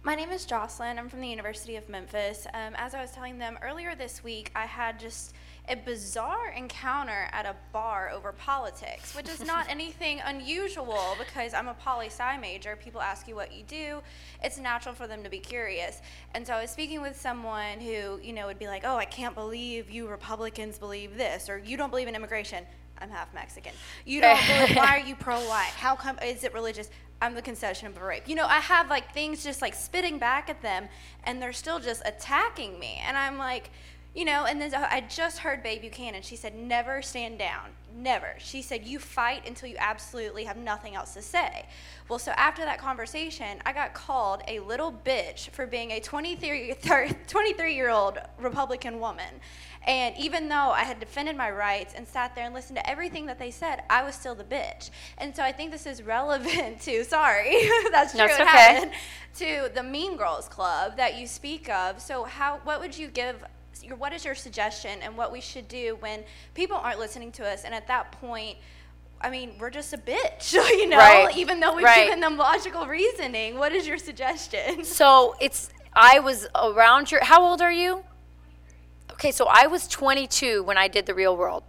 F: My name is Jocelyn. I'm from the University of Memphis. Um, as I was telling them earlier this week, I had just a bizarre encounter at a bar over politics, which is not *laughs* anything unusual because I'm a poli sci major. People ask you what you do, it's natural for them to be curious. And so I was speaking with someone who, you know, would be like, oh, I can't believe you Republicans believe this, or you don't believe in immigration. I'm half Mexican. You don't why are you pro life? How come, is it religious? I'm the concession of a rape. You know, I have like things just like spitting back at them and they're still just attacking me. And I'm like, you know, and then I just heard Bay Buchanan. She said, never stand down. Never. She said, you fight until you absolutely have nothing else to say. Well, so after that conversation, I got called a little bitch for being a 23, 23 year old Republican woman. And even though I had defended my rights and sat there and listened to everything that they said, I was still the bitch. And so I think this is relevant *laughs* to, sorry, *laughs* that's true,
A: That's okay.
F: happened, to the Mean Girls Club that you speak of. So how, what would you give, your, what is your suggestion and what we should do when people aren't listening to us and at that point, I mean, we're just a bitch, *laughs* you know,
A: Right.
F: even though we've
A: Right.
F: given them logical reasoning. What is your suggestion? *laughs*
A: So it's, I was around your, how old are you? Okay, so I was 22 when I did the real world.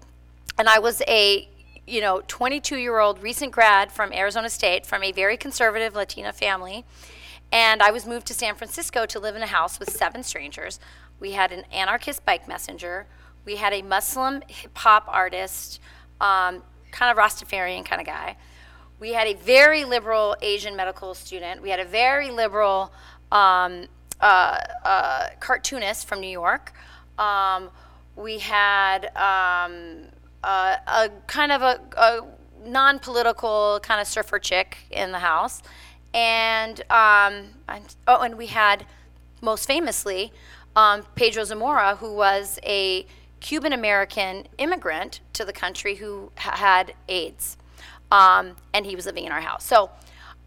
A: And I was a, you know, 22 year old recent grad from Arizona State from a very conservative Latina family. And I was moved to San Francisco to live in a house with seven strangers. We had an anarchist bike messenger. We had a Muslim hip hop artist, um, kind of Rastafarian kind of guy. We had a very liberal Asian medical student. We had a very liberal um, uh, uh, cartoonist from New York. Um, we had um, uh, a kind of a, a non-political kind of surfer chick in the house, and um, and- oh, and we had most famously um, Pedro Zamora, who was a Cuban American immigrant to the country who ha- had AIDS, um, and he was living in our house. So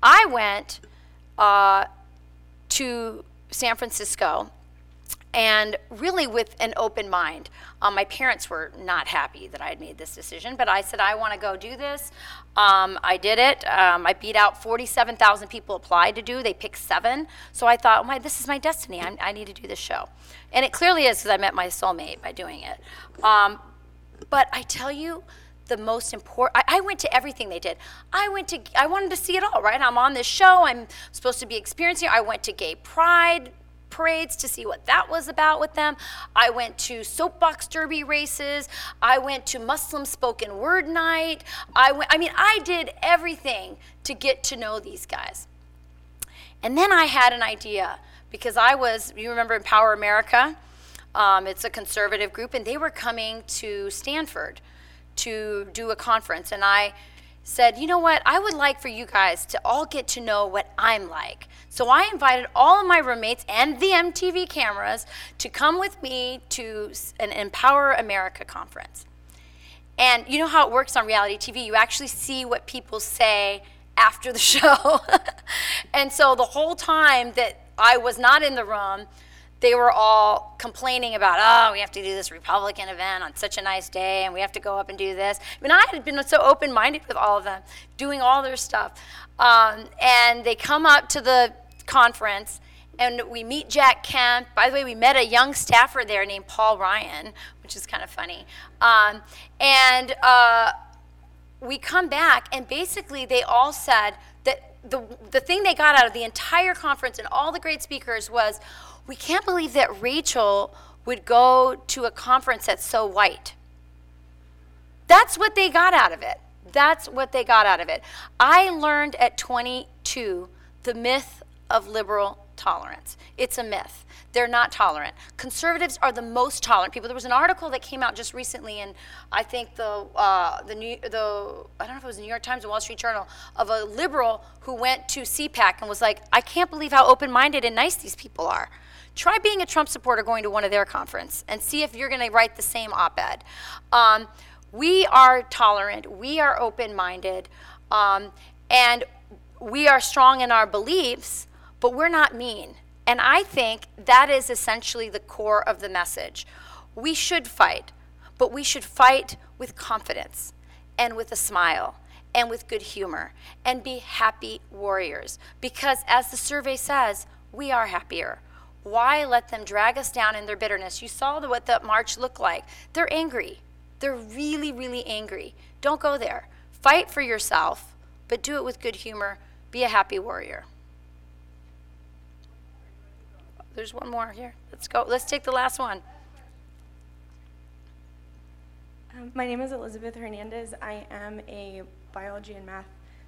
A: I went uh, to San Francisco and really with an open mind. Um, my parents were not happy that I had made this decision, but I said, I want to go do this. Um, I did it. Um, I beat out 47,000 people applied to do. They picked seven. So I thought, oh my, this is my destiny. i i need to do this show. And it clearly is because I met my soulmate by doing it. Um, but I tell you, the most important I, I, went to everything they did i went to i wanted to see it all right i'm on this show i'm supposed to be experiencing i went to gay pride parades to see what that was about with them. I went to soapbox derby races. I went to Muslim spoken word night. I went, I mean, I did everything to get to know these guys. And then I had an idea because I was, you remember Empower America? Um, it's a conservative group, and they were coming to Stanford to do a conference. And I said, you know what, I would like for you guys to all get to know what I'm like. So I invited all of my roommates and the MTV cameras to come with me to an Empower America conference. And you know how it works on reality TV? You actually see what people say after the *laughs* show. and so the whole time that I was not in the room, they were all complaining about, oh, we have to do this Republican event on such a nice day, and we have to go up and do this. I mean, I had been so open minded with all of them, doing all their stuff. Um, and they come up to the conference, and we meet Jack Kemp. By the way, we met a young staffer there named Paul Ryan, which is kind of funny. Um, and uh, we come back, and basically, they all said that the, the thing they got out of the entire conference and all the great speakers was, we can't believe that Rachel would go to a conference that's so white. That's what they got out of it. That's what they got out of it. I learned at 22 the myth of liberal tolerance. It's a myth. They're not tolerant. Conservatives are the most tolerant people. There was an article that came out just recently in, I think the uh, the New the I don't know if it was the New York Times or Wall Street Journal of a liberal who went to CPAC and was like, I can't believe how open-minded and nice these people are. Try being a Trump supporter going to one of their conference and see if you're going to write the same op-ed. Um, we are tolerant. We are open-minded, um, and we are strong in our beliefs, but we're not mean. And I think that is essentially the core of the message. We should fight, but we should fight with confidence and with a smile and with good humor and be happy warriors. Because as the survey says, we are happier. Why let them drag us down in their bitterness? You saw the, what the march looked like. They're angry. They're really, really angry. Don't go there. Fight for yourself, but do it with good humor. Be a happy warrior. There's one more here. Let's go. Let's take the last one.
G: Um, my name is Elizabeth Hernandez. I am a biology and math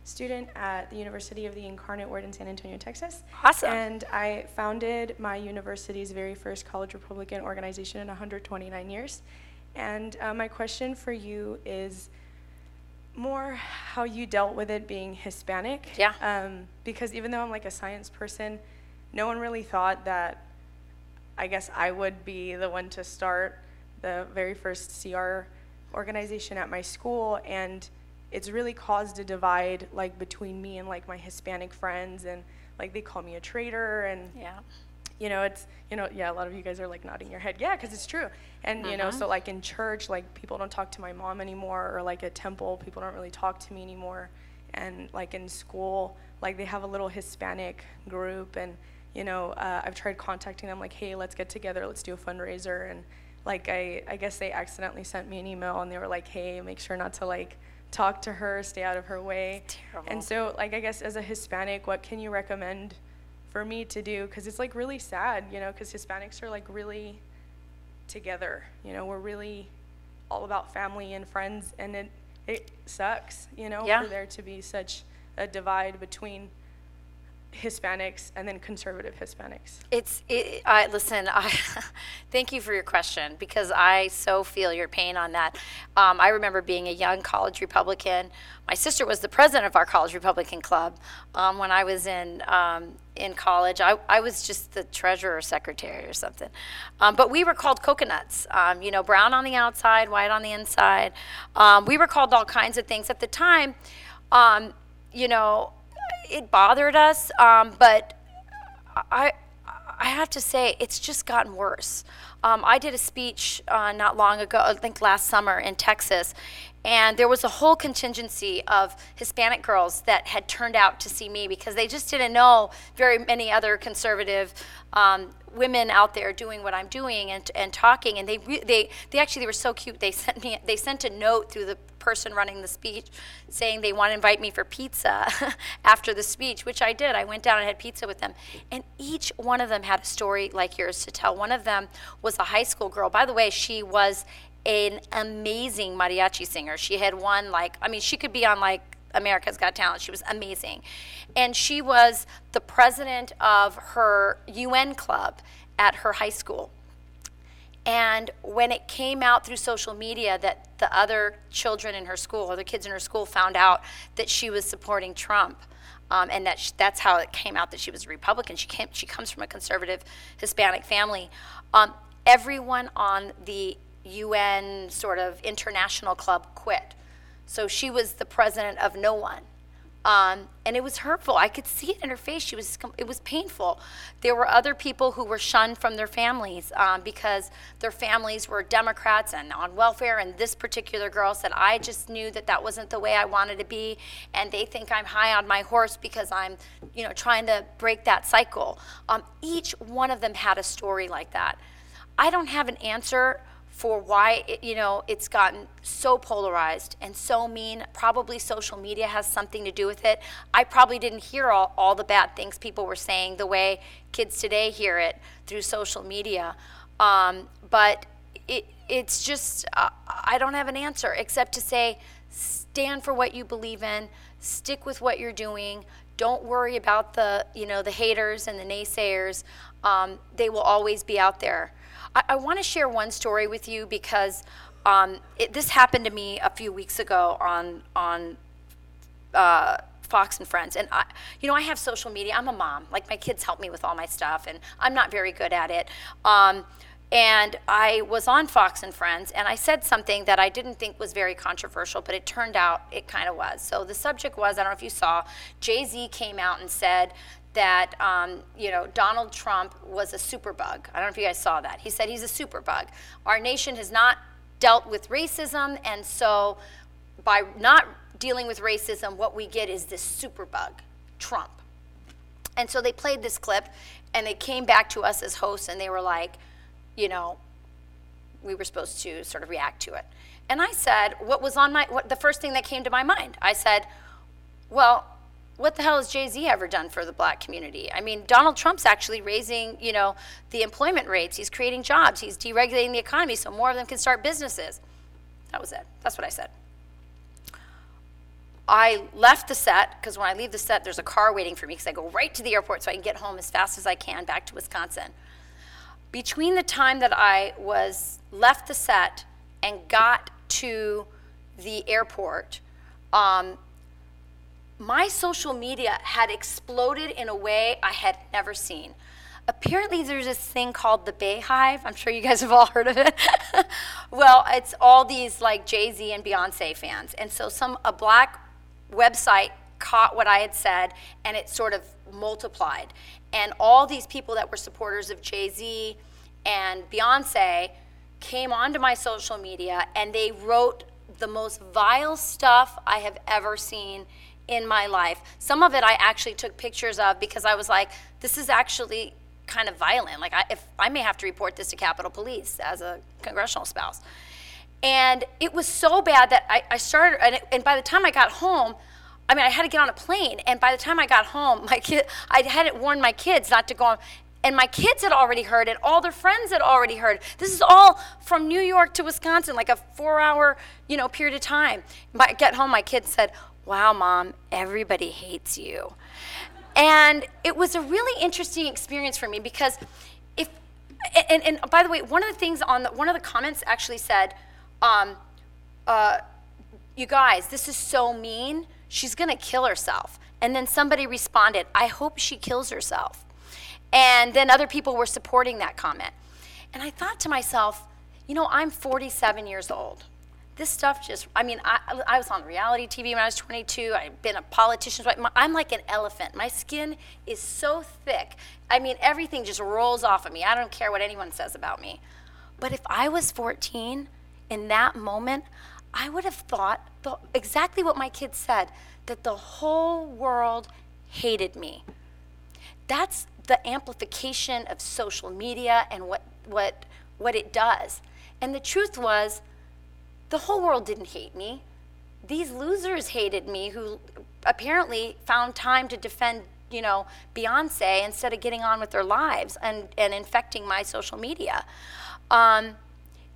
G: student at the University of the Incarnate Word in San Antonio, Texas.
A: Awesome.
G: And I founded my university's very first college Republican organization in 129 years. And uh, my question for you is more how you dealt with it being Hispanic.
A: Yeah.
G: Um, because even though I'm like a science person, no one really thought that I guess I would be the one to start the very first CR organization at my school. And it's really caused a divide like between me and like my Hispanic friends and like they call me a traitor and
A: yeah
G: you know it's you know yeah a lot of you guys are like nodding your head yeah because it's true and uh-huh. you know uh-huh. so like in church like people don't talk to my mom anymore or like at temple people don't really talk to me anymore and like in school like they have a little hispanic group and you know uh, i've tried contacting them like hey let's get together let's do a fundraiser and like I, I guess they accidentally sent me an email and they were like hey make sure not to like talk to her, stay out of her way.
A: Terrible.
G: And so, like, I guess as a Hispanic, what can you recommend for me to do? Because it's like really sad, you know, because Hispanics are like really together. You know, we're really all about family and friends, and it it sucks, you know,
A: yeah.
G: for there to be such a divide between Hispanics and then conservative Hispanics?
A: It's, it, I, listen, *laughs* I, thank you for your question because I so feel your pain on that. Um, I remember being a young college Republican. My sister was the president of our college Republican club um, when I was in, um, in college. I, I was just the treasurer secretary or something. Um, but we were called coconuts, um, you know, brown on the outside, white on the inside. Um, we were called all kinds of things. At the time, you know, it bothered us, um, but I, I have to say, it's just gotten worse. Um, I did a speech uh, not long ago, I think last summer in Texas, and there was a whole contingency of Hispanic girls that had turned out to see me because they just didn't know very many other conservative um, women out there doing what I'm doing and, and talking. And they, re- they, they actually they were so cute. They *laughs* sent me they sent a note through the person running the speech saying they want to invite me for pizza *laughs* after the speech, which I did. I went down and had pizza with them. And each one of them had a story like yours to tell. One of them was a high school girl. By the way, she was an amazing mariachi singer. She had won like I mean she could be on like America's Got Talent. She was amazing. And she was the president of her UN club at her high school. And when it came out through social media that the other children in her school, other kids in her school, found out that she was supporting Trump, um, and that sh- that's how it came out that she was a Republican. She came, she comes from a conservative Hispanic family. Um, everyone on the UN sort of international club quit. So she was the president of no one. Um, and it was hurtful. I could see it in her face. She was. It was painful. There were other people who were shunned from their families um, because their families were Democrats and on welfare. And this particular girl said, "I just knew that that wasn't the way I wanted to be." And they think I'm high on my horse because I'm, you know, trying to break that cycle. Um, each one of them had a story like that. I don't have an answer for why it, you know it's gotten so polarized and so mean. Probably social media has something to do with it. I probably didn't hear all, all the bad things people were saying the way kids today hear it through social media. Um, but it, it's just uh, i don't have an answer except to say stand for what you believe in stick with what you're doing don't worry about the you know the haters and the naysayers. Um, they will always be out there I, I want to share one story with you because um, it, this happened to me a few weeks ago on on uh, Fox and Friends, and I, you know, I have social media. I'm a mom. Like my kids help me with all my stuff, and I'm not very good at it. Um, and I was on Fox and Friends, and I said something that I didn't think was very controversial, but it turned out it kind of was. So the subject was I don't know if you saw, Jay Z came out and said that um, you know Donald Trump was a superbug. I don't know if you guys saw that. He said he's a superbug. Our nation has not dealt with racism, and so by not dealing with racism, what we get is this superbug, Trump. And so they played this clip, and they came back to us as hosts, and they were like, you know, we were supposed to sort of react to it. And I said, what was on my, what, the first thing that came to my mind? I said, well, what the hell has Jay Z ever done for the black community? I mean, Donald Trump's actually raising, you know, the employment rates. He's creating jobs. He's deregulating the economy so more of them can start businesses. That was it. That's what I said. I left the set because when I leave the set, there's a car waiting for me because I go right to the airport so I can get home as fast as I can back to Wisconsin. Between the time that I was left the set and got to the airport, um, my social media had exploded in a way I had never seen. Apparently, there's this thing called the BeyHive. I'm sure you guys have all heard of it. *laughs* well, it's all these like Jay Z and Beyonce fans, and so some a black website caught what I had said, and it sort of multiplied. And all these people that were supporters of Jay Z and Beyonce came onto my social media, and they wrote the most vile stuff I have ever seen in my life. Some of it I actually took pictures of because I was like, this is actually kind of violent. Like, I, if I may have to report this to Capitol Police as a congressional spouse. And it was so bad that I, I started, and, it, and by the time I got home, I mean, I had to get on a plane, and by the time I got home, my kid, I hadn't warned my kids not to go on, and my kids had already heard it. All their friends had already heard. This is all from New York to Wisconsin, like a four-hour, you know, period of time. I get home, my kids said, wow, mom, everybody hates you. And it was a really interesting experience for me because if, and, and by the way, one of the things on the, one of the comments actually said, um, uh, you guys, this is so mean. She's going to kill herself. And then somebody responded, I hope she kills herself. And then other people were supporting that comment. And I thought to myself, you know, I'm 47 years old. This stuff just, I mean, I, I was on reality TV when I was 22. I've been a politician's wife. I'm like an elephant. My skin is so thick. I mean, everything just rolls off of me. I don't care what anyone says about me. But if I was 14 in that moment, I would have thought the, exactly what my kids said that the whole world hated me. That's the amplification of social media and what, what, what it does. And the truth was, the whole world didn't hate me. These losers hated me who apparently found time to defend, you know, Beyonce instead of getting on with their lives and, and infecting my social media. Um,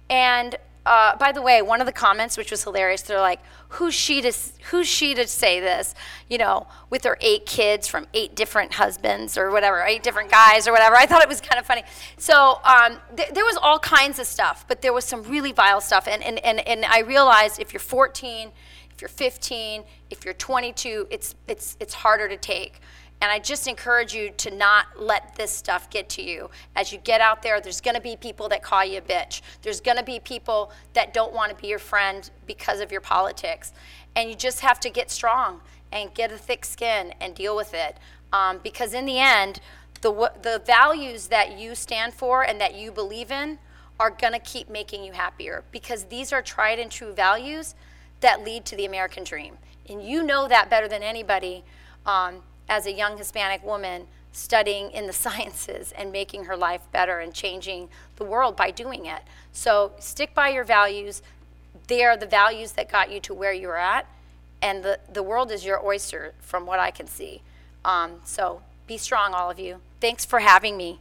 A: and uh, by the way, one of the comments, which was hilarious, they're like, "Who's she to Who's she to say this?" You know, with her eight kids from eight different husbands or whatever, eight different guys or whatever. I thought it was kind of funny. So um, th- there was all kinds of stuff, but there was some really vile stuff. And and and, and I realized if you're 14, if you're 15, if you're 22, it's it's it's harder to take. And I just encourage you to not let this stuff get to you. As you get out there, there's going to be people that call you a bitch. There's going to be people that don't want to be your friend because of your politics. And you just have to get strong and get a thick skin and deal with it. Um, because in the end, the, the values that you stand for and that you believe in are going to keep making you happier because these are tried and true values that lead to the American dream. And you know that better than anybody. Um, as a young Hispanic woman studying in the *laughs* sciences and making her life better and changing the world by doing it. So stick by your values. They are the values that got you to where you're at, and the, the world is your oyster from what I can see. Um, so be strong, all of you. Thanks for having me.